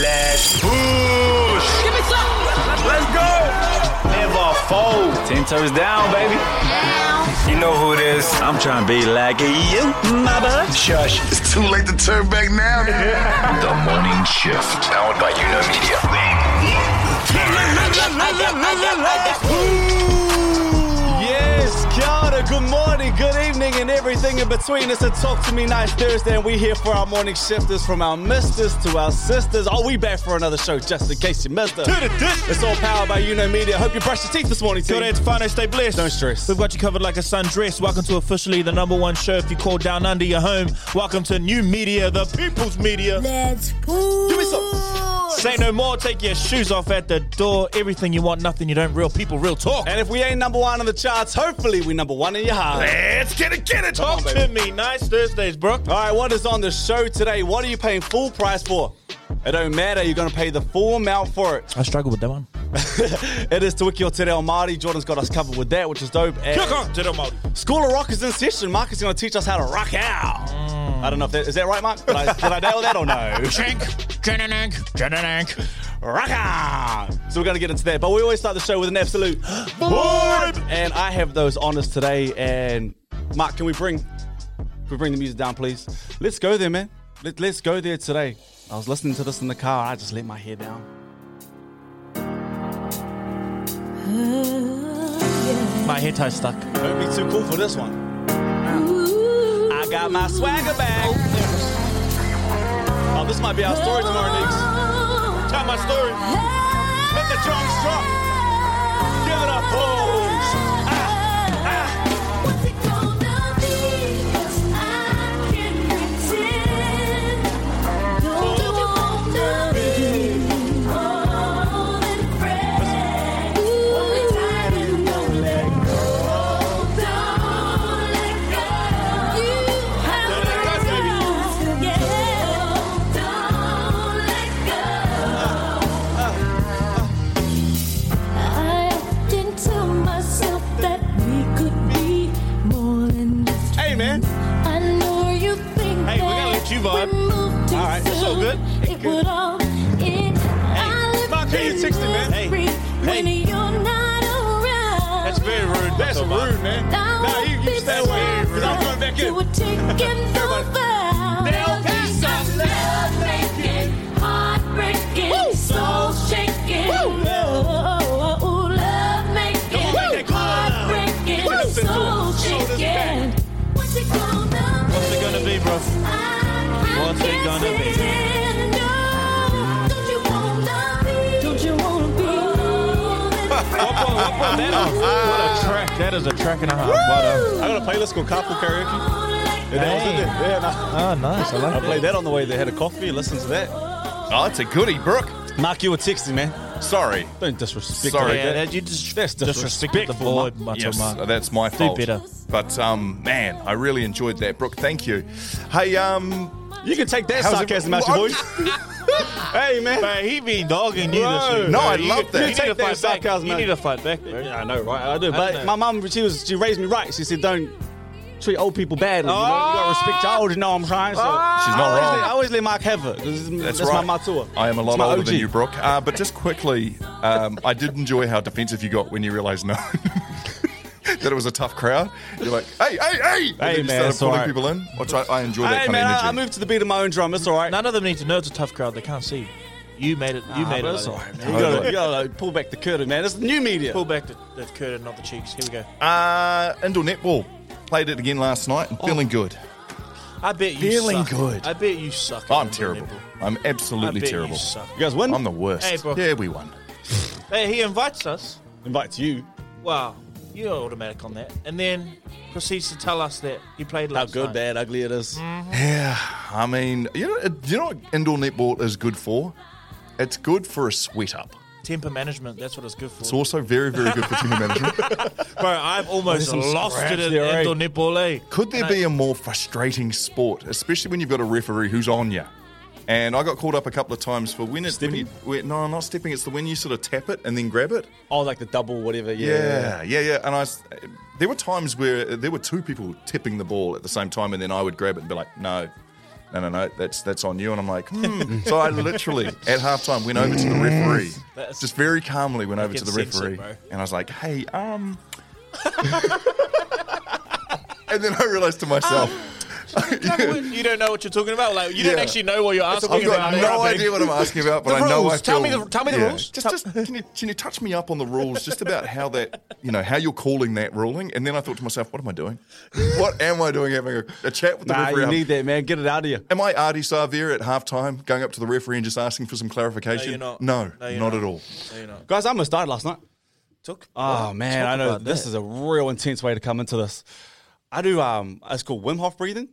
Let's push. Give me some. Let's go. Never fold. Ten toes down, baby. You know who it is. I'm trying to be like you, my bud. Shush. It's too late to turn back now. The Morning Shift. Powered by YOUKNOW and everything in between. It's a Talk to Me Nice Thursday, and we here for our morning shifters from our misters to our sisters. Oh, we back for another show, just in case you missed it. It's all powered by YOUKNOW Media. Hope you brushed your teeth this morning, Kia team. ora, it's Friday, stay blessed. Don't stress. We've got you covered like a sundress. Welcome to officially the number one show. If you call down under your home, welcome to new media, the people's media. Let's push. Give me some. Say no more, take your shoes off at the door. Everything you want, nothing you don't. Real people, real talk. And if we ain't number one on the charts, hopefully we number one in your heart. Let's get it, get it. Talk on, to baby. me. Nice Thursdays, bro. All right, what is on the show today? What are you paying full price for? It don't matter. You're going to pay the full amount for it. I struggle with that one. it is Te Wiki o Te Reo Māori. Jordan's got us covered with that, which is dope. And on, Te Reo Māori. School of Rock is in session. Marc is going to teach us how to rock out. I don't know if that is that right, Marc. Did I, did I nail that or no? Shank, jananank, jananank. rock out. So we're going to get into that, but we always start the show with an absolute vibe. And I have those honors today. And Marc, can we bring, can we bring the music down, please? Let's go there, man. Let, let's go there today. I was listening to this in the car. I just let my hair down. My hair tie stuck. Don't be too cool for this one. I got my swagger back. Oh, this might be our story tomorrow, Nicks. Tell my story. Let the drums drop. Give it up, boys. You vibe. we moved All right, it's all soon. good. It would all end. I live Marc, hey, you texting, man. Hey, when hey. you're not around. That's very rude. That's Dr. Marc. rude, man. Now Nah, you, you stay away. Because I'm going back in. You were taking no vow. There'll be some love making, heartbreaking, soul shaking. Woo. Oh, oh, oh love making, Come on, make that good love. heartbreaking, Put us into soul it. Shaking. What's it gonna be? What's it gonna be, bro? What's it gonna be? Don't you wanna be? Don't you wanna be? What brought, what brought that off? What a track. That is a track and a half. What a- I got a playlist called Carpool Karaoke. And that was in there. Yeah, nah. Oh, nice. I like I that. played that on the way there. Had a coffee. Listen to that. Oh, it's a goodie, Brook. Marc, you were texting, man. Sorry. Don't disrespect Sorry. Yeah, that. that, you just That's disrespected the disrespectful, board, Marc. Macho Yes, Marc. that's my fault. better. But um, man, I really enjoyed that, Brook. Thank you. Hey, um, You can take that How's it- sarcasm out your voice. hey, man. Man, he been dogging you this Bro. week. No, bro. I You- love that. You You need take to that fight back. sarcasm You need to fight back, bro. Yeah, I know, right? I do. I But know. my mum, she was, she raised me right. She said, don't treat old people badly. You, know? you gotta respect your old. You know what I'm trying. So She's not I always wrong. Let, I always let Marc have it. 'cause that's, That's, right. my matua. I am a lot my older OG. than you, Brook. Uh, but just quickly, um, I did enjoy how defensive you got when you realised no. that it was a tough crowd. You're like, hey, hey, hey! And Hey, then you man, started it's pulling alright. people in. Which I, I enjoy that Hey, kind man, of I, energy. I moved to the beat of my own drum. It's all right. None of them need to know it's a tough crowd. They can't see. You made it. You made it. It's like all that. right, man. You gotta, you gotta pull back the curtain, man. It's the new media. Pull back the, the curtain, not the cheeks. Here we go. Uh, indoor netball. Played it again last night and feeling good. I bet you Feeling suck. good. I bet you suck. I'm at terrible. netball. I'm I absolutely bet terrible. You suck. You guys win? I'm the worst. Hey, bro. Yeah, we won. Hey, he invites us. Invites you. Wow, you're automatic on that, and then proceeds to tell us that he played How good, night. bad, ugly it is. Yeah, I mean, you know, you know what indoor netball is good for? It's good for a sweat up. Temper management. That's what it's good for. It's also very, very good for team management. Bro, I've almost There's some lost it scraps in there, eh? indoor netball. Eh? Could there And be a more frustrating sport, especially when you've got a referee who's on you? And I got called up a couple of times for when it's when you, when, no, not stepping. It's the when you sort of tap it and then grab it. Oh, like the double, whatever. Yeah, Yeah. yeah, yeah. And I, there were times where there were two people tipping the ball at the same time, and then I would grab it and be like, no. no, no, no, that's that's on you. And I'm like, hmm. so I literally at halftime went over to the referee, just very calmly went over to the sense it, referee, and I was like, hey, um. and then I realized to myself, you don't know what you're talking about. Like you don't Yeah. actually know what you're asking about. I've got about. no Right? idea what I'm asking about, but The I know I rules. Tell feel- me the- tell me the yeah. rules. Just, just can you can you touch me up on the rules, just about how that you know how you're calling that ruling? And then I thought to myself, what am I doing? What am I doing? Having a, a chat with the Nah, referee? you need that, man. Get it out of you. Am I Artie Savir at halftime, going up to the referee and just asking for some clarification? you're not. No, No, you're not not. at all. No, you're not. Guys, I almost died last night. Took. Oh man, Talk I know this is a real intense way to come into this. I do um it's called Wim Hof breathing.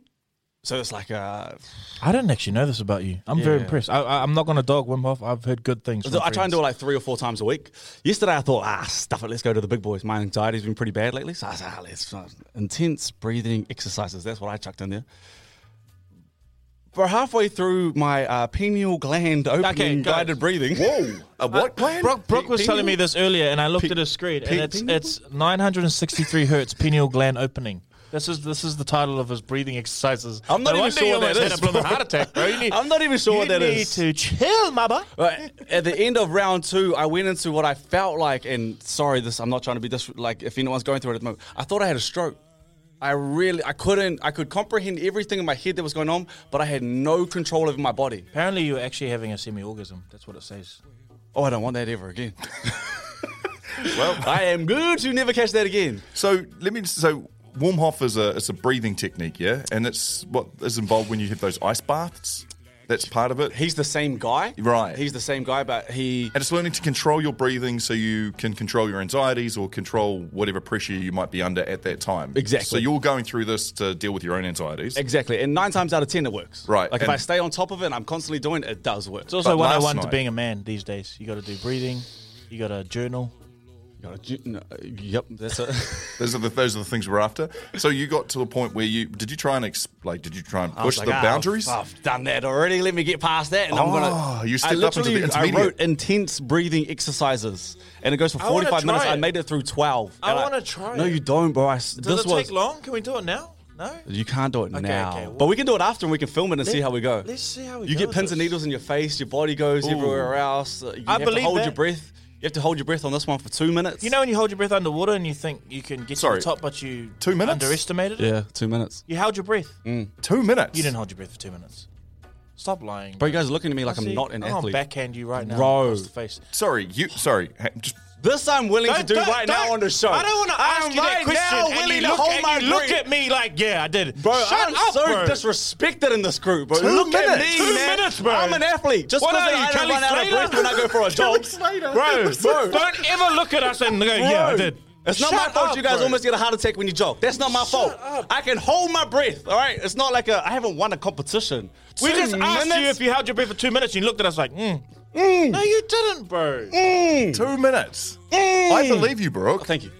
So it's like uh I didn't actually know this about you. I'm very Yeah. impressed. I, I, I'm not going to dog Wim Hof. I've heard good things. I try and do it like three or four times a week. Yesterday I thought, ah, stuff it, let's go to the big boys. My anxiety's been pretty bad lately. So I said, ah, let's uh, intense breathing exercises. That's what I chucked in there. For halfway through my uh, pineal gland opening guys. guided breathing. Whoa, a what plan? Brook, Brook was Pe- telling me this earlier, and I looked Pe- at his screen, pe- and it's pineal? it's 963 hertz pineal gland opening. This is this is the title of his breathing exercises. I'm not No even sure what that is. Had a bro. heart attack, bro. Need, I'm not even sure you what that need to chill, mama. Right, at the end of round two, I went into what I felt like, and sorry, this I'm not trying to be this like if anyone's going through it at the moment. I thought I had a stroke. I really, I couldn't, I could comprehend everything in my head that was going on, but I had no control over my body. Apparently, you're actually having a semi-orgasm. That's what it says. Oh, I don't want that ever again. well, I am good to never catch that again. So let me. So Wim Hof is a it's a breathing technique, yeah, and it's what is involved when you have those ice baths. That's part of it. He's the same guy, Right. He's the same guy, but he And it's learning to control your breathing so you can control your anxieties or control whatever pressure you might be under at that time. Exactly. So you're going through this to deal with your own anxieties. exactly, and nine times out of ten it works. Right, Like if and- I stay on top of it, and I'm constantly doing it. It does work. It's also But last 101 to night- being a man these days. You got to do breathing. You got to journal. Yep, that's it. Those are the those are the things we're after. So you got to a point where you did you try and ex, like did you try and push like, the "Ah, boundaries? I've done that already. Let me get past that, and I'm Oh, gonna. you I stepped up into the literally- I intermediate. wrote intense breathing exercises, and it goes for I 45 minutes. try I made it through 12. I wanna try No, you don't, bro. I s Does this it was take long? Can we do it now? No. you can't do it Okay, now, okay, well- but we can do it after, and we can film it and see how we go. Let's see how we You go get with pins and needles in your face. Your body goes everywhere else. Uh, You I have to believe hold that. your breath. You have to hold your breath on this one for two minutes. You know when you hold your breath underwater and you think you can get Sorry. to the top, but you Two minutes? underestimated it? Yeah, two minutes. You held your breath. Mm. Two minutes. You didn't hold your breath for two minutes. Stop lying. But you guys are looking at me like I I'm see- not an I'm gonna athlete. backhand you right now. Bro. across the face. Sorry, you. Sorry, ha- just This I'm willing to Don't- do don't- right now on the show. I don't want to ask you that right question. now and willing to look, hold my look at me like, yeah, I did. Bro, Shut I'm up, so bro. disrespected in this group, bro. Two Look at me, Two man. minutes, bro. I'm an athlete. Just What because are you, I don't Kelly run out of breath when I go for a jog. Bro, Bro. don't ever look at us and go, yeah, I did. It's not Shut my fault up, you guys bro. almost get a heart attack when you jog. That's not my fault. up. I can hold my breath, all right? It's not like a, I haven't won a competition. We Two just asked you if you held your breath for two minutes and you looked at us like, mm. No, you didn't, bro. two minutes. I believe you, Brook. Thank you.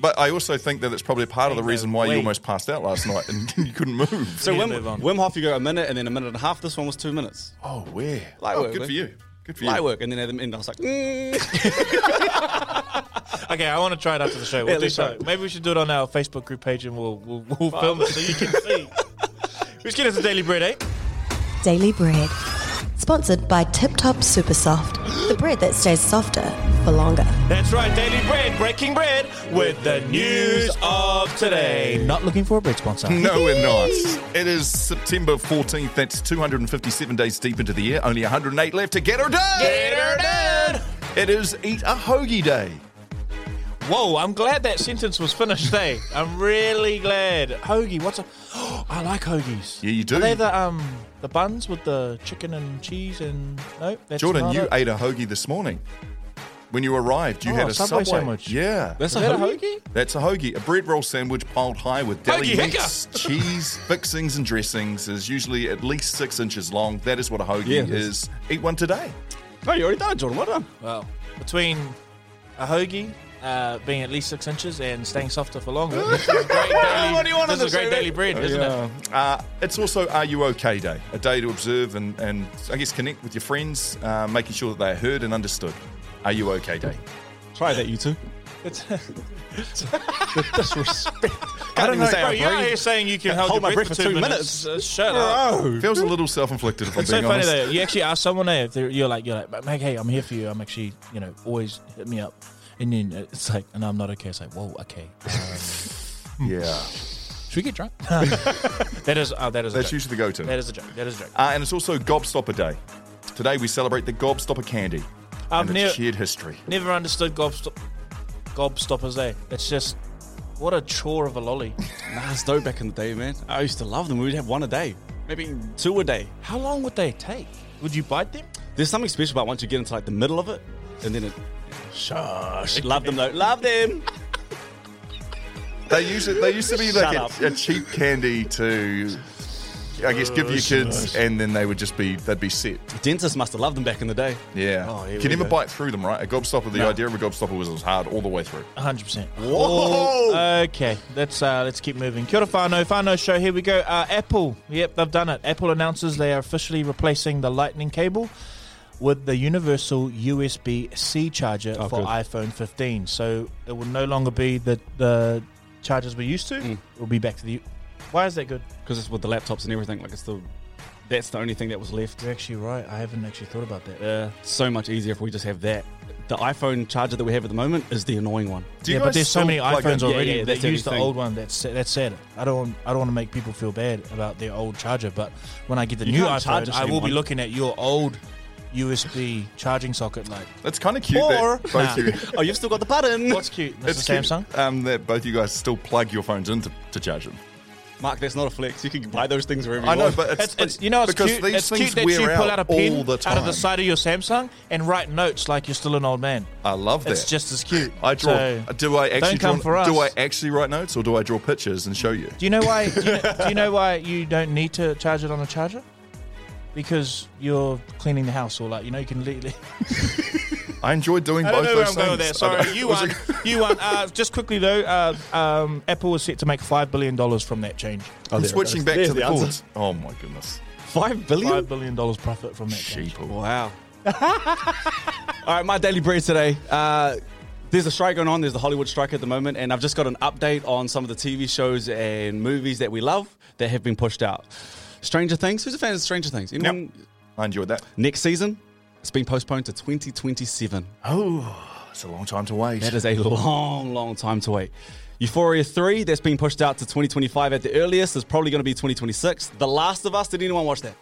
But I also think that it's probably part of the reason why you almost passed out last night and you couldn't move. So need to Wim, move on. Wim Hof, you go a minute and then a minute and a half. This one was two minutes. oh, where? Light oh, work, good man. for you. Good for you. Light work. And then at the end, I was like, mm. Okay, I want to try it after the show. We'll Yeah, do so. it. Maybe we should do it on our Facebook group page and we'll we'll, we'll film it so you can see. Let's get into Daily Bread, eh? Daily Bread. Sponsored by Tip Top Super Soft, the bread that stays softer for longer. That's right, Daily Bread, breaking bread with the news of today. Not looking for a bread sponsor. No, we're not. It is September 14th. That's 257 days deep into the year. Only 108 left to get her done. Get her done. It is Eat a Hoagie Day. Whoa, I'm glad that sentence was finished, eh? I'm really glad. Hoagie, what's a. I like hoagies. Yeah, you do. Are they the, um, the buns with the chicken and cheese and. No, that's Jordan, not you it. ate a hoagie this morning. When you arrived, you Oh, had a Subway Subway, sandwich. Yeah. that's Is a that a hoagie? hoagie? That's a hoagie, a bread roll sandwich piled high with deli meats, cheese, fixings, and dressings. Is usually at least six inches long. That is what a hoagie Yeah, it is. is. Eat one today. No, you already done it, Jordan. Well done. Well, between a hoagie uh, being at least six inches and staying softer for longer, this is great daily, What do you want this on is the great daily bread, isn't it? Uh, it's also Are You OK Day, a day to observe and, and I guess connect with your friends, uh, making sure that they're heard and understood. Are You OK Day? Try that, you two. It's, Disrespect. I don't know. say Bro, you're out here saying you can hold, hold your my breath, breath for two minutes. Uh, shut up. Feels a little self-inflicted if I'm It's so being funny honest. though. You actually ask someone there if you're like you're like, Meg, hey, I'm here for you. I'm actually you know always hit me up, and then it's like, and I'm not okay. It's like, whoa, okay. Um, Yeah, should we get drunk? that is uh, that is a that's joke. usually the go-to. that is a joke. That is a joke. Uh, and it's also Gobstopper Day. Today we celebrate the Gobstopper candy I've and never its shared history. never understood gobstop gobstoppers. Eh? It's just what a chore of a lolly. Nah, it's dope back in the day, man. I used to love them. We'd have one a day, maybe two a day. How long would they take? Would you bite them? There's something special about once you get into like the middle of it, and then it. Shush. Love them though. Love them. They used to, they used to be like Shut up. a, a cheap candy to, I guess, give your kids, and then they would just be they'd be set. Dentists must have loved them back in the day. Yeah, Oh, you we can never go. bite through them, right? A gobstopper, the No. idea of a gobstopper was it was hard all the way through. hundred percent. Whoa! Okay, let's uh, let's keep moving. Kia ora whanau, whanau show. Here we go. Uh, Apple. Yep, they've done it. Apple announces they are officially replacing the Lightning cable with the universal USB C charger Oh, for good. iPhone 15. So it will no longer be the the chargers we're used to. Mm. It will be back to the. Why is that good? because it's with the laptops and everything. Like it's the that's the only thing that was left. You're actually right. I haven't actually thought about that. Yeah, so much easier if we just have that. The iPhone charger that we have at the moment is the annoying one. Do you yeah, but there's so many iPhones in? Already yeah, that the use the thing. old one. That's that's sad. I don't want, I don't want to make people feel bad about their old charger, but when I get the You new can't iPhone, I same will be looking at your old USB charging socket. Like, That's kind of cute Or- that both Nah. you. Oh, you've still got the button. what's cute? That's It's a cute, Samsung. Um, that both you guys still plug your phones in to, to charge them. Mark, that's not a flex. You can buy those things wherever you I know, want. but it's, It's, it's you know it's because cute. these It's things cute that wear you pull out out a pen all the time. out of the side of your Samsung and write notes like you're still an old man. I love that. It's just as cute. I draw. So, do I actually don't come draw, for us. Do I actually write notes or do I draw pictures and show you? Do you know why? Do you know, do you know why you don't need to charge it on a charger? Because you're cleaning the house, or like you know, you can. Le- le- I enjoy doing I both don't know where those I'm going with things. that. I Sorry, don't- you was won. You won. Uh, just quickly though, uh, um, Apple was set to make five billion dollars from that change. Oh, I'm switching back There's to the, the answer. Oh my goodness. Five billion. Five billion dollars profit from that change. Wow. All right, my daily bread today. Uh, there's a strike going on. There's the Hollywood strike at the moment, and I've just got an update on some of the TV shows and movies that we love that have been pushed out. Stranger Things. Who's a fan of Stranger Things? Anyone? I enjoyed that. Next season, it's been postponed to 2027. Oh, it's a long time to wait. That is a long, long time to wait. Euphoria 3, that's been pushed out to 2025 at the earliest. It's probably going to be 2026. The Last of Us, did anyone watch that?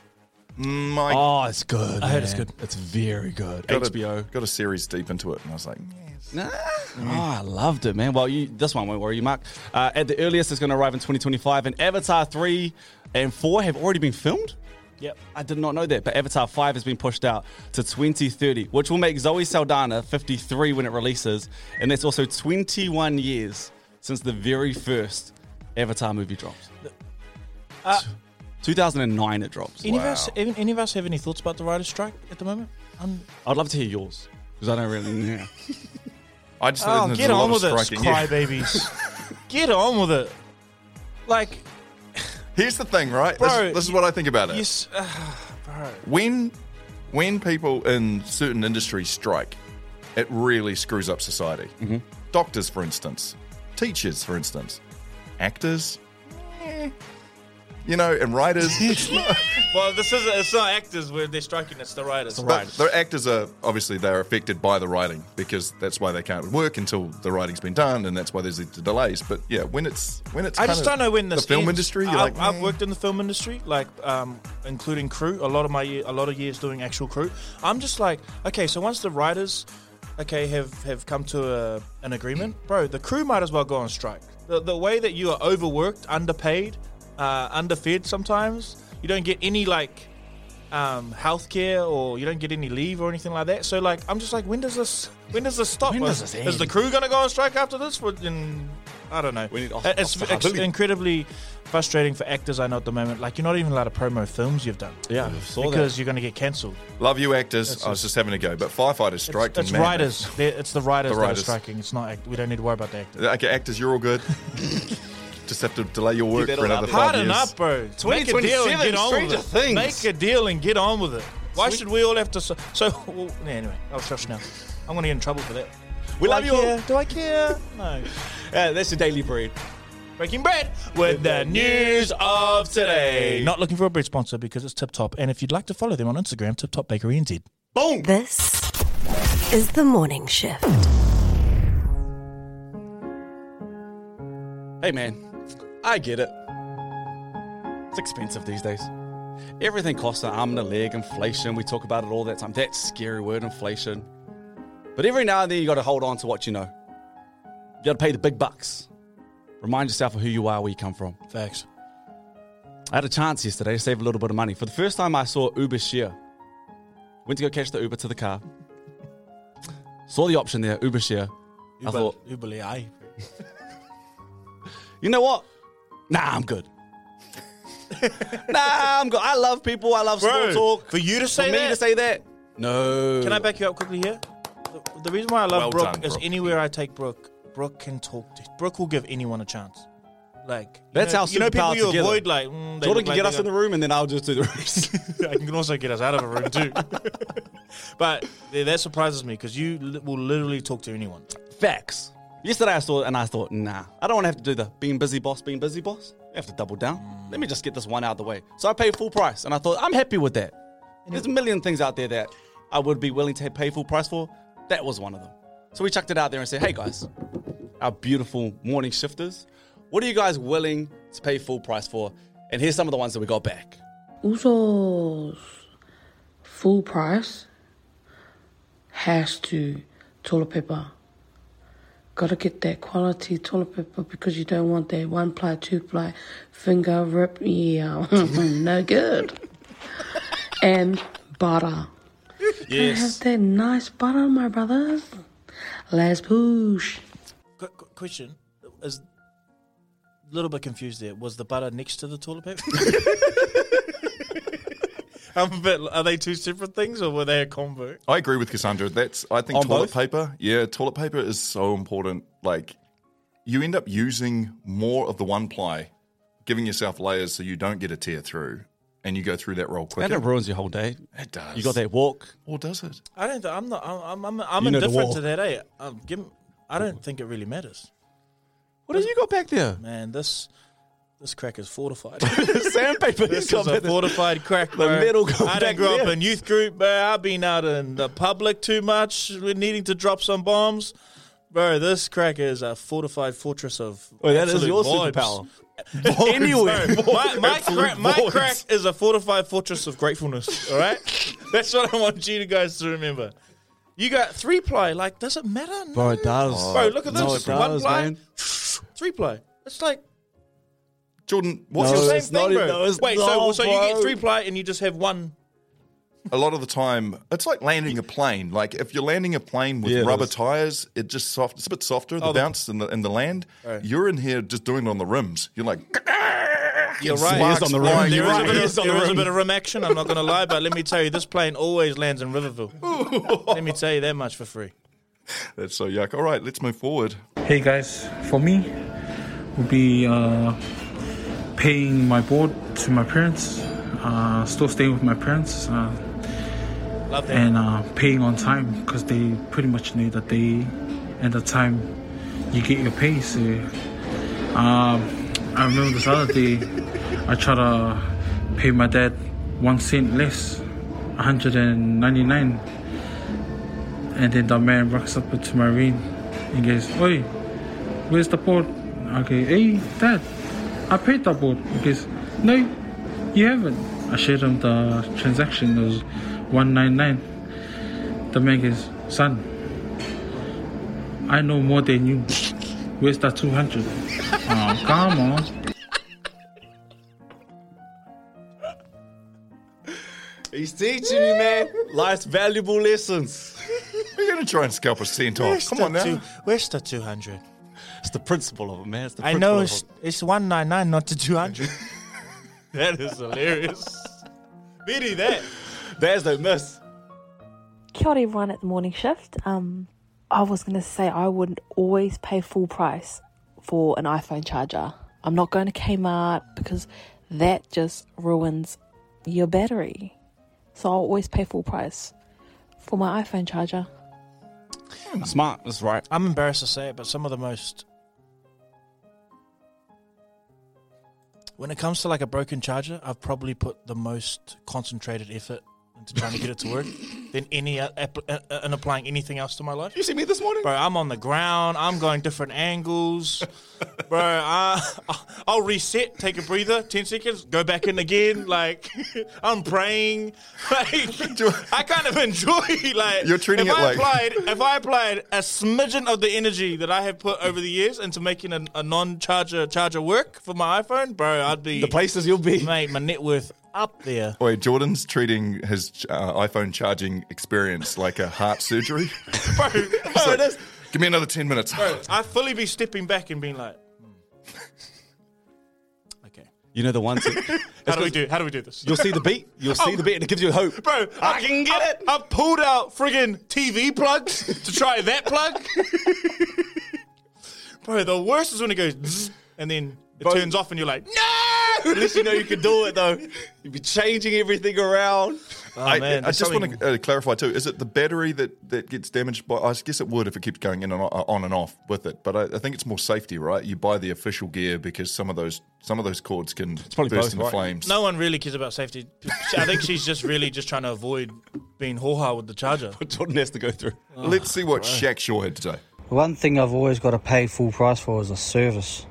My Oh, it's good. I heard it's good. It's very good. got HBO. A, got a series deep into it, and I was like, yes. Nah. Oh, I loved it, man. Well, you, this one won't worry you, Marc. Uh, at the earliest, it's going to arrive in 2025, and Avatar 3 and 4 have already been filmed. Yep. I did not know that, but Avatar 5 has been pushed out to 2030, which will make Zoe Saldana 53 when it releases, and that's also 21 years since the very first Avatar movie drops. Uh, 2009 it drops. any of us? Any, any of us have any thoughts about the writer's strike at the moment? Um, I'd love to hear yours because I don't really. Yeah. I just oh, there's get on with it, striking. Yeah. crybabies. get on with it. Like, Here's the thing, right? Bro, this, this is what I think about it. you, s- uh, bro. when when people in certain industries strike, it really screws up society. Mm-hmm. Doctors, for instance, teachers, for instance, actors, eh. You know, and writers. Well, this is it's not actors where they're striking; it's the writers. but the actors are obviously they're affected by the writing because that's why they can't work until the writing's been done, and that's why there's the delays. But yeah, when it's when it's I just kinda don't know when the film ends. industry. You're I've, like, I've worked in the film industry, like um, including crew. A lot of my year, a lot of years doing actual crew. I'm just like, okay, so once the writers, okay, have have come to a, an agreement, bro, the crew might as well go on strike. The the way that you are overworked, underpaid, uh, underfed sometimes, you don't get any like um, healthcare or you don't get any leave or anything like that. So like, I'm just like, when does this when does this stop? When does Is- this Is the crew gonna go on strike after this? For, in, I don't know. We need off- it's off it's incredibly frustrating for actors. I know at the moment, like you're not even allowed to promo films you've done Yeah, I saw because you're going to get cancelled. Love you, actors. It's I was just having a go, but firefighters strike. It's, it's writers. They're- It's the writers The that are striking. It's not. act- We don't need to worry about the actors. Okay, actors, you're all good. just have to delay your work for another out five Harden years. up, bro. Make a deal and get on with it. Things. Make a deal and get on with it. Why should we all have to? So, so well, yeah, anyway, I'll shush now. I'm going to get in trouble for that. We Do love I you all. care? Do I care? No. Yeah, uh, that's your daily bread. Breaking bread with the news of today. Not looking for a bread sponsor because it's Tip Top. And if you'd like to follow them on Instagram, Tip Top Bakery NZ. Boom. This is the morning shift. Hey man, I get it. It's expensive these days. Everything costs an arm and a leg. Inflation. We talk about it all that time. That scary word, inflation. But every now and then you got to hold on to what you know. You got to pay the big bucks. Remind yourself of who you are, where you come from. Facts. I had a chance yesterday to save a little bit of money. For the first time, I saw Uber share. Went to go catch the Uber to the car. Saw the option there, Uber share. I thought, Uber AI. you know what? Nah, I'm good. nah, I'm good. I love people. I love small talk. for you to say for me that? to say that, no. Can I back you up quickly here? The, the reason why I love Well Brook done, is Brook. anywhere I take Brook, Brook can talk to. Brook will give anyone a chance. Like you That's know, how you know people you together. avoid. Like mm, they Jordan look can like get they us in the room, and then I'll just do the rest. I can also get us out of a room too. but yeah, that surprises me because you li- will literally talk to anyone. Facts. Yesterday I saw it and I thought, nah, I don't want to have to do the being busy boss, being busy boss. I have to double down. Mm. Let me just get this one out of the way. So I paid full price and I thought, I'm happy with that. There's a million things out there that I would be willing to pay full price for. That was one of them. So we chucked it out there and said, hey guys, our beautiful morning shifters, what are you guys willing to pay full price for? And here's some of the ones that we got back. Usos full price has to toilet paper. Gotta get that quality toilet paper because you don't want that one ply, two ply, finger rip. Yeah, no good. and butter. Gotta have that nice butter, my brothers. Let's push. Qu- qu- question is a little bit confused there. Was the butter next to the toilet paper? I'm a bit. Are they two separate things or were they a combo? I agree with Cassandra. That's I think On toilet both? paper. Yeah, toilet paper is so important. Like you end up using more of the one ply, giving yourself layers so you don't get a tear through, and you go through that roll And it ruins your whole day. It does. You got that walk. or does it? I don't. Th- I'm not. I'm. I'm. I'm You know the indifferent to that. Eh? Um, give, I don't think it really matters. What have you got back there? Man, this this crack is fortified. Sandpaper. This is a fortified crack, The bro. metal I back didn't grow up in youth group, bro. I've been out in the public too much. We're needing to drop some bombs. Bro, this crack is a fortified fortress of. Oh, that is absolute your vibes. superpower. Anywhere. Bro, my, my, Absolute crack, my crack is a fortified fortress of gratefulness. All right, that's what I want you guys to remember. You got three ply. Like, does it matter? Bro, it does. Bro, look at No, this. it One does, ply, man. three ply. It's like Jordan, what's what's No, the same it's thing, not- bro? no, it's Wait, not, so so you get three ply and you just have one. a lot of the time it's like landing a plane. Like if you're landing a plane with Yeah, it rubber is. tires, it just soft. It's a bit softer. The Oh, bounce and the and the land. Right. You're in here just doing it on the rims. You're like. You're Sparks right. on the flying rim. There is, a everywhere. bit, Yes, of, on the there is a rim. bit of rim action. I'm not going to lie, but let me tell you, this plane always lands in Riverville. let me tell you that much for free. That's so yuck. All right, let's move forward. Hey guys, for me, would be uh, paying my board to my parents, uh, still staying with my parents, uh, that. and uh, paying on time because they pretty much know that they, at the time, you get your pay. So, um, I remember this other day, I tried to pay my dad one cent less, 199 and then the man walks up to my ring and goes, Oi, where's the board? Okay, Hey, dad, I paid the board. He goes, No, you haven't. I showed him the transaction, it was 199. The man goes, Son, I know more than you. Where's the 200? oh, come on. He's teaching you, man. Life's valuable lessons. We're going to try and scalp a cent off. Come the on now. Two, where's the 200? It's the principle of it, man. It's the I principle know of it's, it. it's 199, not the 200. that is hilarious. Biddy, that. There's no miss. Kia ora everyone at the morning shift. Um, I was going to say I wouldn't always pay full price for an iPhone charger. I'm not going to Kmart because that just ruins your battery. So I'll always pay full price for my iPhone charger. Smart. That's right. I'm embarrassed to say it, but some of the most when it comes to like a broken charger, I've probably put the most concentrated effort into trying to get it to work than any uh, app- uh, uh, and applying anything else to my life. You see me this morning? Bro, I'm on the ground. I'm going different angles. Bro, I, I'll reset, take a breather, 10 seconds, go back in again. Like, I'm praying. Like, I kind of enjoy, like, You're treating if it I like- Applied, if I applied a smidgen of the energy that I have put over the years into making a, a non-charger charger work for my iPhone, bro, I'd be... The places you'll be. Mate, my net worth up there. Wait, Jordan's treating his uh, iPhone charging experience like a heart surgery. Bro, He's bro, like, that's- Give me another 10 minutes. bro, I'd fully be stepping back and being like, hmm. okay. You know the ones. How do we do? How do we do this? You'll see the beat. You'll see the beat, and it gives you hope. Bro, I can get it. I've pulled out friggin' TV plugs to try that plug. Bro, the worst is when it goes and then it Bro. turns off and you're like, no! At least you know you can do it, though. You'll be changing everything around. Oh, I, man, I there's just something- want to uh, clarify too. Is it the battery that, that gets damaged by? I guess it would if it keeps going in and on, on and off with it. But I, I think it's more safety, right? You buy the official gear because some of those some of those cords can probably burst both, into right? flames. No one really cares about safety. I think she's just really just trying to avoid being hoha with the charger. Jordan has to go through. Let's see what Shaq Shaw had to say. One thing I've always got to pay full price for is a service.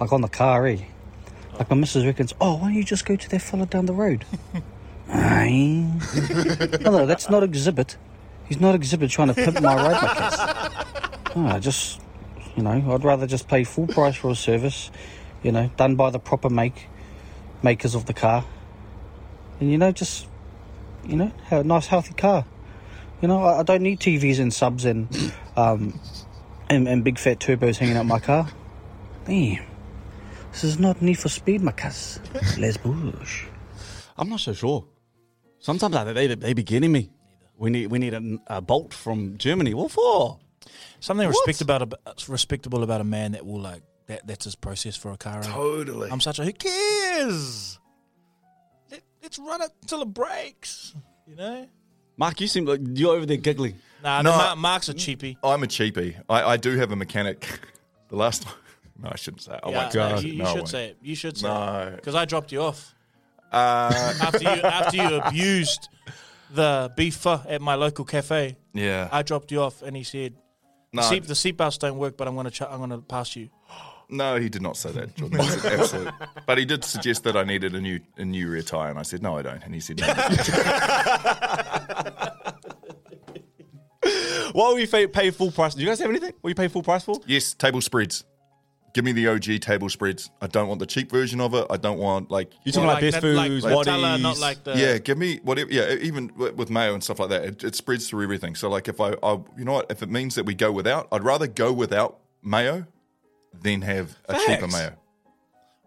Like on the car, eh? Like my missus reckons, oh, why don't you just go to that fella down the road? Aye. no, no, that's not exhibit. He's not exhibit trying to pimp my ride, my. No, I just, you know, I'd rather just pay full price for a service, you know, done by the proper make, makers of the car. And, you know, just, you know, have a nice, healthy car. You know, I, I don't need TVs and subs and, um, and, and big fat turbos hanging out my car. Damn. This is not Need for Speed, my cuz. Les Bush. I'm not so sure. Sometimes I, they they be getting me. We need we need a, a bolt from Germany. What for? Something What? respect about a, respectable about a man that will like that. That's his process for a car. Totally. I'm such a who cares? Let, let's run it till it breaks. You know. Marc, you seem like you're over there giggling. Nah, No, no, I- Marc, Marc's a cheapie. I'm a cheapie. I, I do have a mechanic. The last time. No, I shouldn't say. It. I yeah, won't say it. you, you No, I should won't. say it. You should say No. it because I dropped you off Uh, after you after you abused the beef at my local cafe. yeah. I dropped you off, and he said, No, the, seat, "The seatbelts don't work, but I'm gonna ch- I'm gonna pass you." no, he did not say that. Jordan. That's absolute. But he did suggest that I needed a new a new rear tire, and I said no, I don't. And he said no. What will you pay, pay full price? Do you guys have anything? What you pay full price for? yes, table spreads. Give me the OG table spreads. I don't want the cheap version of it. I don't want like You talking Or about best that- like foods, Nutella, not like the yeah, give me whatever. Yeah, even with mayo and stuff like that, it, it spreads through everything. So like, if I, I, you know what, if it means that we go without, I'd rather go without mayo than have a cheaper mayo.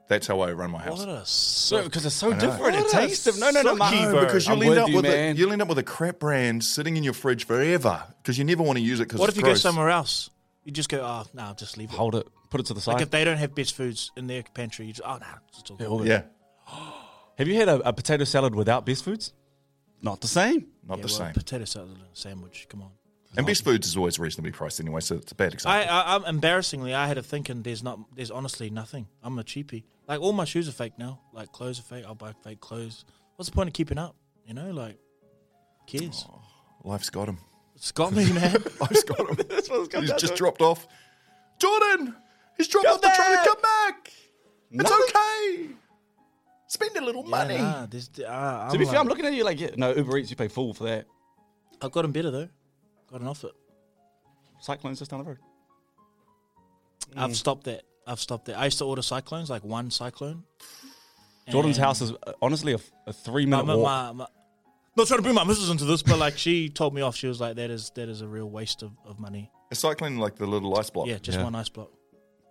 That's how I run my house. What a So because it's so different. It What a tastes different. No, no, no, Marc. sucky, No, bro. because I'm you'll end up you, with man. a, you'll end up with a crap brand sitting in your fridge forever because you never want to use it because What it's if you go somewhere else? You just go, oh, no, just leave it. Hold it. Put it to the side. Like if they don't have best foods in their pantry, you just, oh, no, it's all Yeah, good. Yeah, Have you had a, a potato salad without best foods? Not the same. not Yeah, the well, same. Potato salad sandwich, come on. And best foods is always reasonably priced anyway, so it's a bad example. I, I, I'm embarrassingly, I had a thinking there's not, there's honestly nothing. I'm a cheapie. Like all my shoes are fake now. Like clothes are fake. I'll buy fake clothes. What's the point of keeping up? You know, like, kids. Life's got him. It's got me, man. Life's got him. That's what it's come He's down just to. dropped off. Jordan, he's dropped Come off the train. to back. come back. It's Nothing. okay. Spend a little money. Yeah, nah, this, uh, I'm To be fair, I'm looking at you like, yeah, no, Uber Eats, you pay full for that. I've got him better though. Got an offer. Cyclones just down the road. Mm. I've stopped that. I've stopped that. I used to order cyclones, like one cyclone. Jordan's And house is uh, honestly a, a three my, minute my, walk. my, my- not trying to bring my missus into this, but like she told me off. She was like, "That is that is a real waste of, of money." A cycling like the little ice block. Yeah, just Yeah. one ice block.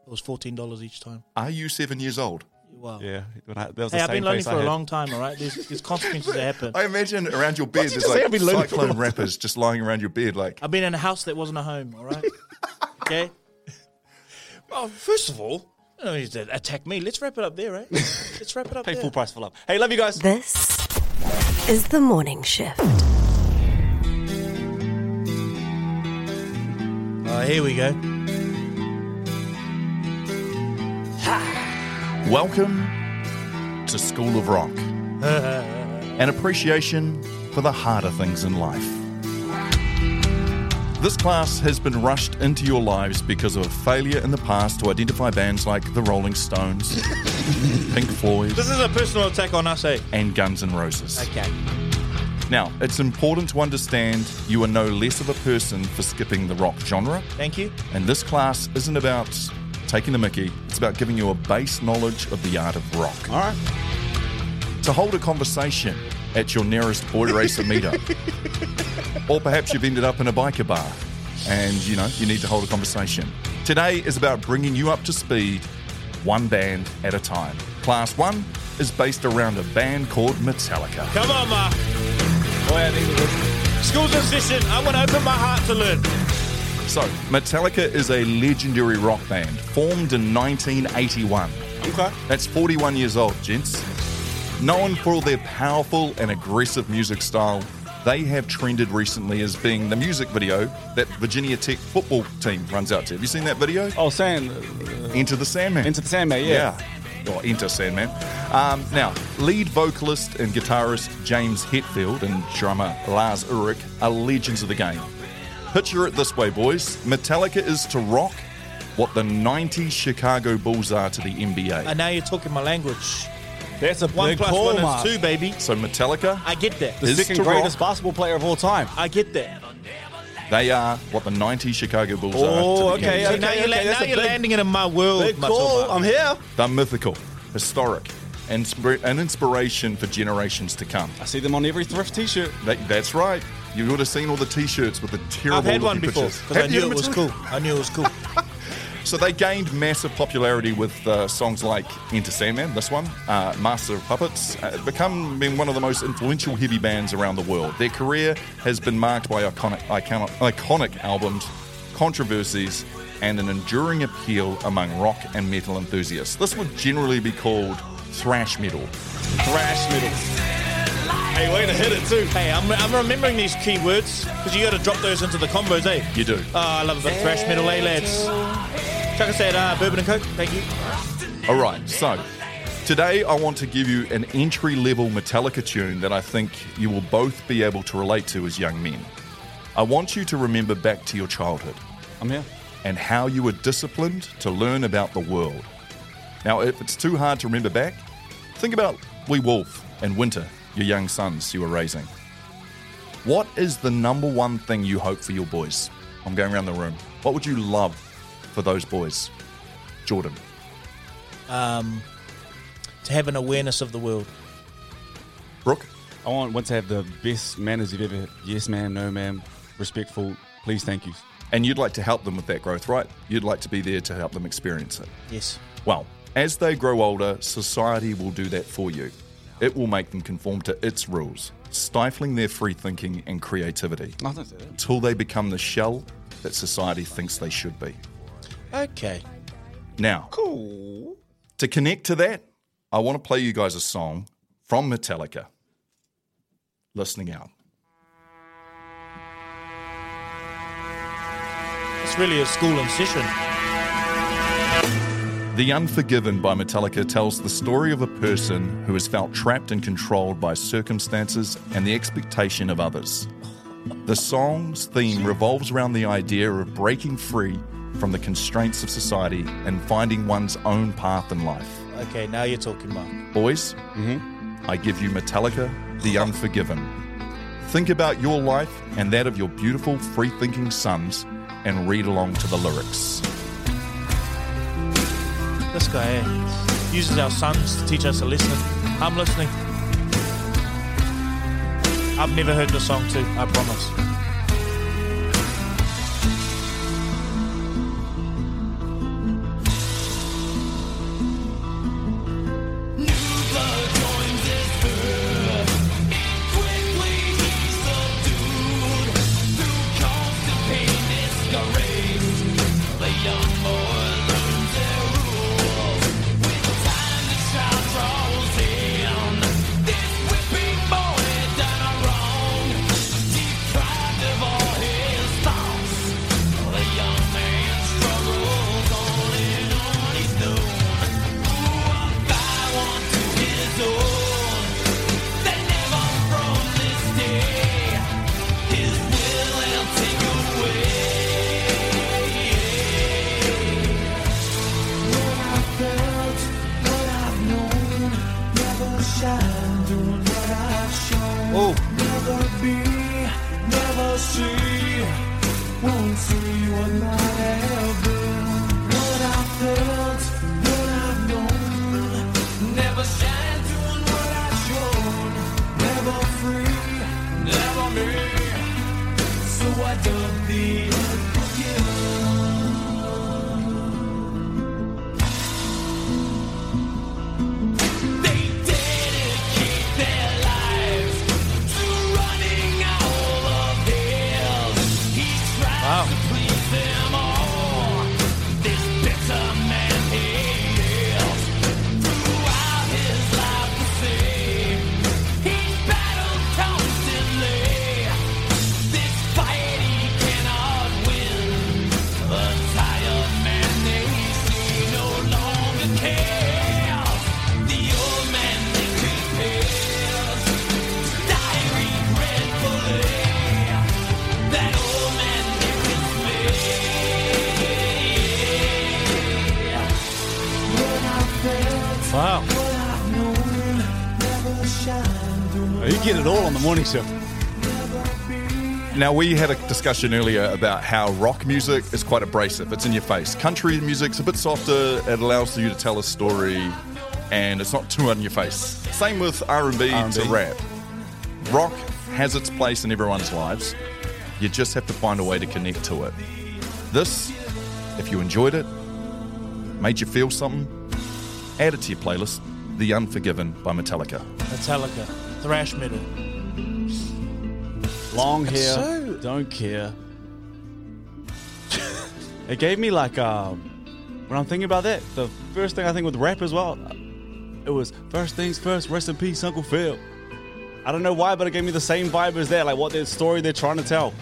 It was fourteen dollars each time. Are you seven years old? Wow. Yeah, when I, that was Hey, the I've same been lonely face for a had. long time. All right, there's, there's consequences that happen. I imagine around your bed there's just say like I've been lonely for a cyclone wrappers just lying around your bed. Like, I've been in a house that wasn't a home. All right. okay. Well, first of all, you don't need to attack me. Let's wrap it up there, right? Let's wrap it up Pay there. full price for love. Hey, love you guys. This is the morning shift. Oh, here we go. welcome to school of rock. An appreciation for the harder things in life. This class has been rushed into your lives because of a failure in the past to identify bands like the Rolling Stones, Pink Floyd, This is a personal attack on us, eh? and Guns N' Roses. Okay. Now, it's important to understand you are no less of a person for skipping the rock genre, Thank you. and this class isn't about taking the mickey, it's about giving you a base knowledge of the art of rock. All right. To hold a conversation at your nearest boy racer meetup. or perhaps you've ended up in a biker bar and you know you need to hold a conversation. Today is about bringing you up to speed one band at a time. Class 1 is based around a band called Metallica. Come on, Marc. School's in session. I want to open my heart to learn. So, Metallica is a legendary rock band formed in 1981. Okay. That's 41 years old, gents. Known for their powerful and aggressive music style, they have trended recently as being the music video that Virginia Tech football team runs out to. Have you seen that video? Oh, saying Enter the Sandman. Into the Sandman, yeah. Yeah. Or Enter Sandman. Um, now, lead vocalist and guitarist James Hetfield and drummer Lars Ulrich are legends of the game. Picture it this way, boys. Metallica is to rock what the 90s Chicago Bulls are to the NBA. And now you're talking my language. That's a One big plus call, one is two, baby. So Metallica, I get that. The is second to greatest rock. basketball player of all time. I get that. they are what the 90s Chicago Bulls Oh, are to oh, the okay, NBA. See, okay. now you're, la- that's now you're big- landing in my world, Big call. I'm here. They're mythical, historic, and spir- an inspiration for generations to come. I see them on every thrift T-shirt. That, that's right. You would have seen all the T-shirts with the terrible I've had one looking before pictures. because I knew it was cool. I knew it was cool. So they gained massive popularity with uh, songs like Enter Sandman, this one, uh, Master of Puppets, uh, become being one of the most influential heavy bands around the world. Their career has been marked by iconic, iconic, iconic albums, controversies, and an enduring appeal among rock and metal enthusiasts. This would generally be called thrash metal. Thrash metal. Hey, way to hit it too. hey, I'm, I'm remembering these keywords because you got to drop those into the combos, eh? You do. Oh, I love a bit of thrash metal, eh, lads? Chuck us that uh, bourbon and coke. Thank you. All right, so today I want to give you an entry level Metallica tune that I think you will both be able to relate to as young men. I want you to remember back to your childhood I'm here. and how you were disciplined to learn about the world. Now, if it's too hard to remember back, think about Wee Wolf and Winter, your young sons you were raising. What is the number one thing you hope for your boys? I'm going around the room. What would you love for those boys? Jordan. Um, to have an awareness of the world. Brook? I want one to have the best manners you've ever. had. Yes, ma'am. No, ma'am. Respectful. Please, thank you. And you'd like to help them with that growth, right? You'd like to be there to help them experience it. Yes. Well, as they grow older, society will do that for you. It will make them conform to its rules, stifling their free thinking and creativity I don't say that. until they become the shell that society thinks they should be. Okay. Now, Cool. to connect to that, I want to play you guys a song from Metallica. Listening out. It's really a school in session. The Unforgiven by Metallica tells the story of a person who has felt trapped and controlled by circumstances and the expectation of others. The song's theme revolves around the idea of breaking free from the constraints of society and finding one's own path in life. Okay, now you're talking, Marc. Boys, I give you Metallica, The Unforgiven. Think about your life and that of your beautiful, free thinking sons and read along to the lyrics. This guy eh, uses our sons to teach us a lesson. I'm listening. I've never heard the song too, I promise. I dug the get it all on the morning show. Now, we had a discussion earlier about how rock music is quite abrasive. It's in your face. Country music's a bit softer. It allows you to tell a story, and it's not too in your face. Same with R&B, to R&B. rap. Rock has its place in everyone's lives. You just have to find a way to connect to it. This, if you enjoyed it, made you feel something, add it to your playlist. The Unforgiven by Metallica. Metallica, thrash metal. Long hair, so- don't care. it gave me like um, when I'm thinking about that, the first thing I think with rap as well, it was first things first. Rest in peace, Uncle Phil. I don't know why, but it gave me the same vibe as that, like what their story they're trying to tell.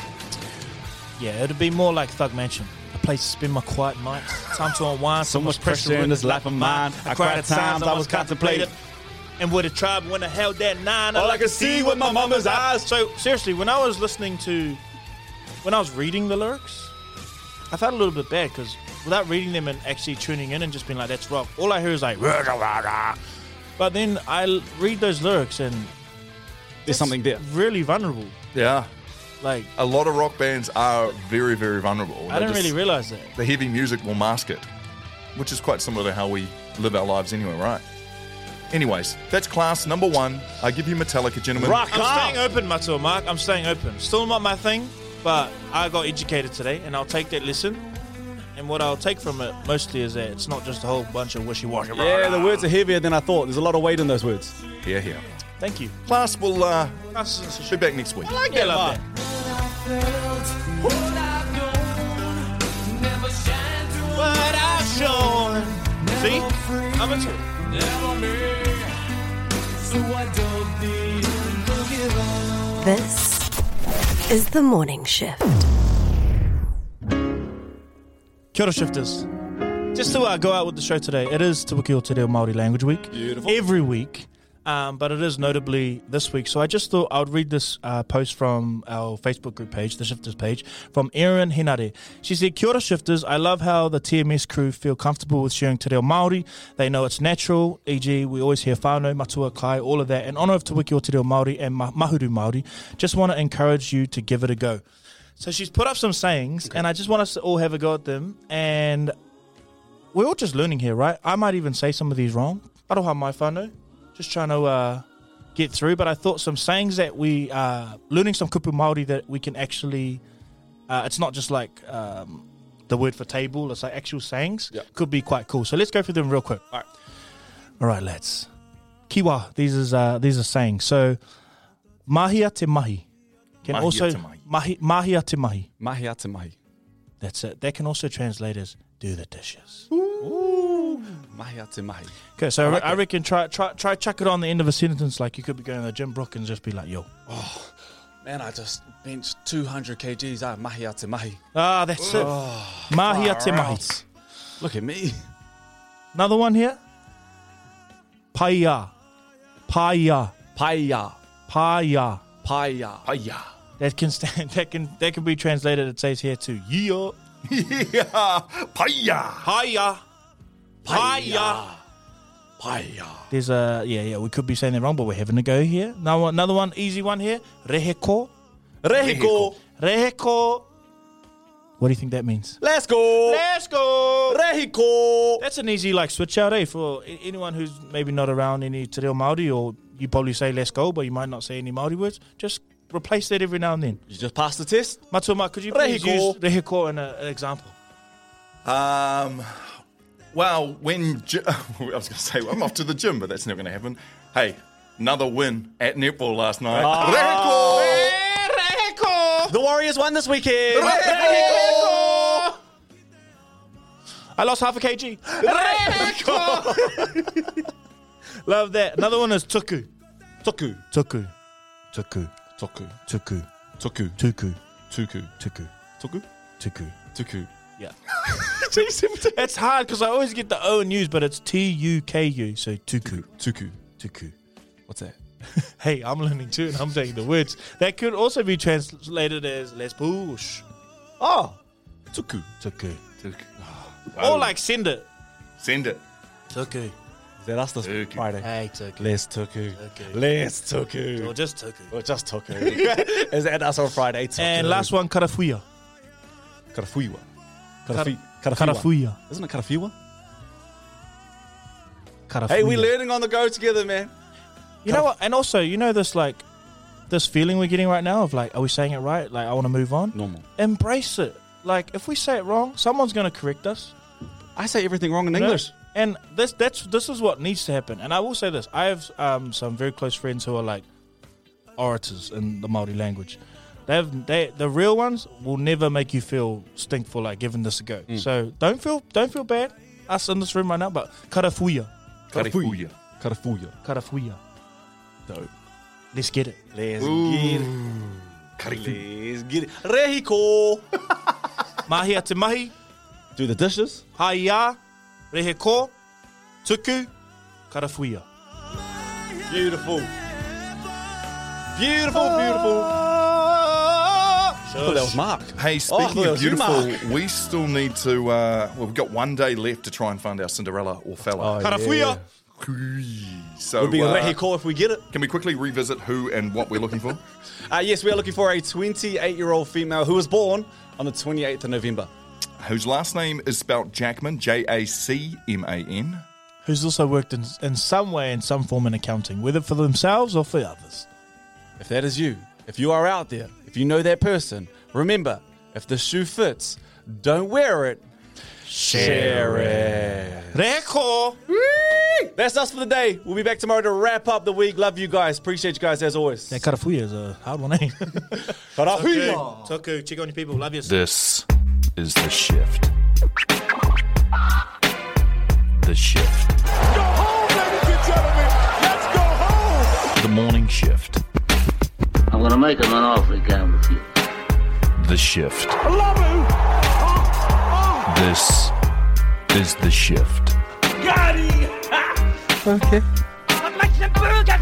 Yeah, it'd be more like Thug Mansion. A place to spend my quiet nights. Time to unwind. So much pressure in this life of mine. I cried at times I was contemplating. And with a tribe when I held that nine, All I could see with my mama's eyes. So seriously, when I was listening to, when I was reading the lyrics, I felt a little bit bad because without reading them and actually tuning in and just being like, "That's rock," all I hear is like, "Rah, rah, rah, rah." but then I read those lyrics and There's something there. really vulnerable. Yeah. Like A lot of rock bands are very, very vulnerable. I They didn't just- really realize that. the heavy music will mask it, which is quite similar to how we live our lives anyway, right? Anyways, that's class number one. I give you Metallica, gentlemen. Rock I'm on. staying open, Matua Mark. I'm staying open. Still not my thing, but I got educated today, and I'll take that lesson. And what I'll take from it mostly is that it's not just a whole bunch of wishy-washy. Yeah, the words are heavier than I thought. There's a lot of weight in those words. Here, here. Thank you. Class will uh, That's just be back next week. I like Yeah, that. love that. What I've known, never shine through What I've shown. See? I'm into it. Never me. So I dug the unforgiven. This is the morning shift. Kia ora shifters. Just to uh, go out with the show today, it is Te Wiki o Te Reo Māori Language Week. Beautiful. Every week, um, but it is notably this week. So I just thought I would read this uh, post from our Facebook group page, the Shifters page, from Erin Hinare. She said, Kia ora Shifters, I love how the TMS crew feel comfortable with sharing Te Reo Māori. They know it's natural, e.g. we always hear whānau, matua, kai, all of that. In honour of Te Wiki o Te Reo Māori and ma- Mahuru Māori, just want to encourage you to give it a go. So she's put up some sayings, and I just want us to all have a go at them. And we're all just learning here, right? I might even say some of these wrong. Aroha mai whānau. Just trying to uh, get through. But I thought some sayings that we are learning some kupu Māori that we can actually. Uh, it's not just like um, the word for table. It's like actual sayings. Yep. Could be quite cool. So let's go through them real quick. All right. All right, lads. Kiwa. These is uh, these are sayings. So mahia te mahi can Mahia also te mahi. mahi mahia te mahi. Mahia te mahi. That's it. That can also translate as do the dishes. Mahia te mahi. Okay, so I, like I that. reckon try try try chuck it on the end of a sentence like you could be going to the gym, Brooke, and just be like, "Yo, Man, I just benched 200 kgs. Ah, mahia te mahi. ah, that's it." Mahia te mahi. Look at me. Another one here. Paia, paia, Paia. paia. Paia. Hiya. That can stand. That can that can be translated. It says here too. Yeah, Yeah. Hiya. paia, paia. Paia. There's a yeah yeah. We could be saying that wrong, but we're having a go here. Now another one, easy one here. Reheko, Rehiko. reheko. What do you think that means? Let's go. Let's go. Rehiko. That's an easy like switch out, eh? For anyone who's maybe not around any Te Reo Māori, or you probably say let's go, but you might not say any Māori words. Just replace that every now and then. You just passed the test. Matuma, could you please Rehiko. use rehiko in a, an example? Um, well, when gy- I was going to say I'm off to the gym, but that's not going to happen. Hey, another win at netball last night. Ah. Rehiko! The Warriors won this weekend. Rehiko! I lost half a kg. Love that. Another one is tuku. Tuku. Tuku. Tuku. Tuku. Tuku. Tuku. Tuku. Tuku. Tuku. Tuku. Tuku. Tuku. Yeah. it's hard because I always get the O and U's, but it's T U K U. So tuku. Tuku. Tuku. What's that? Hey, I'm learning too, and I'm saying the words. That could also be translated as let's push. Oh. Tuku. Tuku. Oh, Or like send it. send it. Tuku. Is that us this Tuku. Friday? Hey, tuku. Let's Tuku. Tuku. Let's Tuku. Or just tuku. Or just Tuku. Is that us on Friday? Tuku. And last one, karawhiua. Karafuiwa. Kara- Karafi- Karawhiua. Isn't it Karafiwa? Karawhiua. Hey, we learning on the go together, man. You know what? And also, you know this like this feeling we're getting right now of like, are we saying it right? Like, I want to move on. Normal. Embrace it. Like, if we say it wrong, someone's going to correct us. I say everything wrong in You know? English. And this that's this is what needs to happen. And I will say this: I have um, some very close friends who are like orators in the Maori language. They have they the real ones will never make you feel stink for like giving this a go. So don't feel don't feel bad. Us in this room right now, but karawhiua, Karifuya. Karawhiua. karawhiua. Dope. Let's get it. Let's get it. Let's get it. Rehiko. Mahia te mahi, Do the dishes. Haia, reheko, tuku, karafuia. Beautiful. Beautiful, beautiful. I thought that was Mark. Hey, Oh, speaking thought that of was you, beautiful, we still need to. Uh, well, we've got one day left to try and find our Cinderella or fella. Karawhiua. So, We'll be uh, Rehiko if we get it. can we quickly revisit who and what we're looking for? Uh, yes, we are looking for a 28 year old female who was born on the 28th of November. Whose last name is spelled Jackman, J A C M A N. Who's also worked in, in some way, in some form in accounting, whether for themselves or for others. If that is you, if you are out there, if you know that person, remember, if the shoe fits, don't wear it. Share it. Reko! That's us for the day. We'll be back tomorrow to wrap up the week. Love you guys. Appreciate you guys as always. That karawhiua is a hard one, eh? Karawhiua. Toku, check on your people. Love you. This is the shift. The shift. Go home, ladies and gentlemen. Let's go home. The morning shift. I'm gonna make him an offer again with you. The shift. I love you. Oh. This is the shift. Got him. Okay. I'd like some burgers.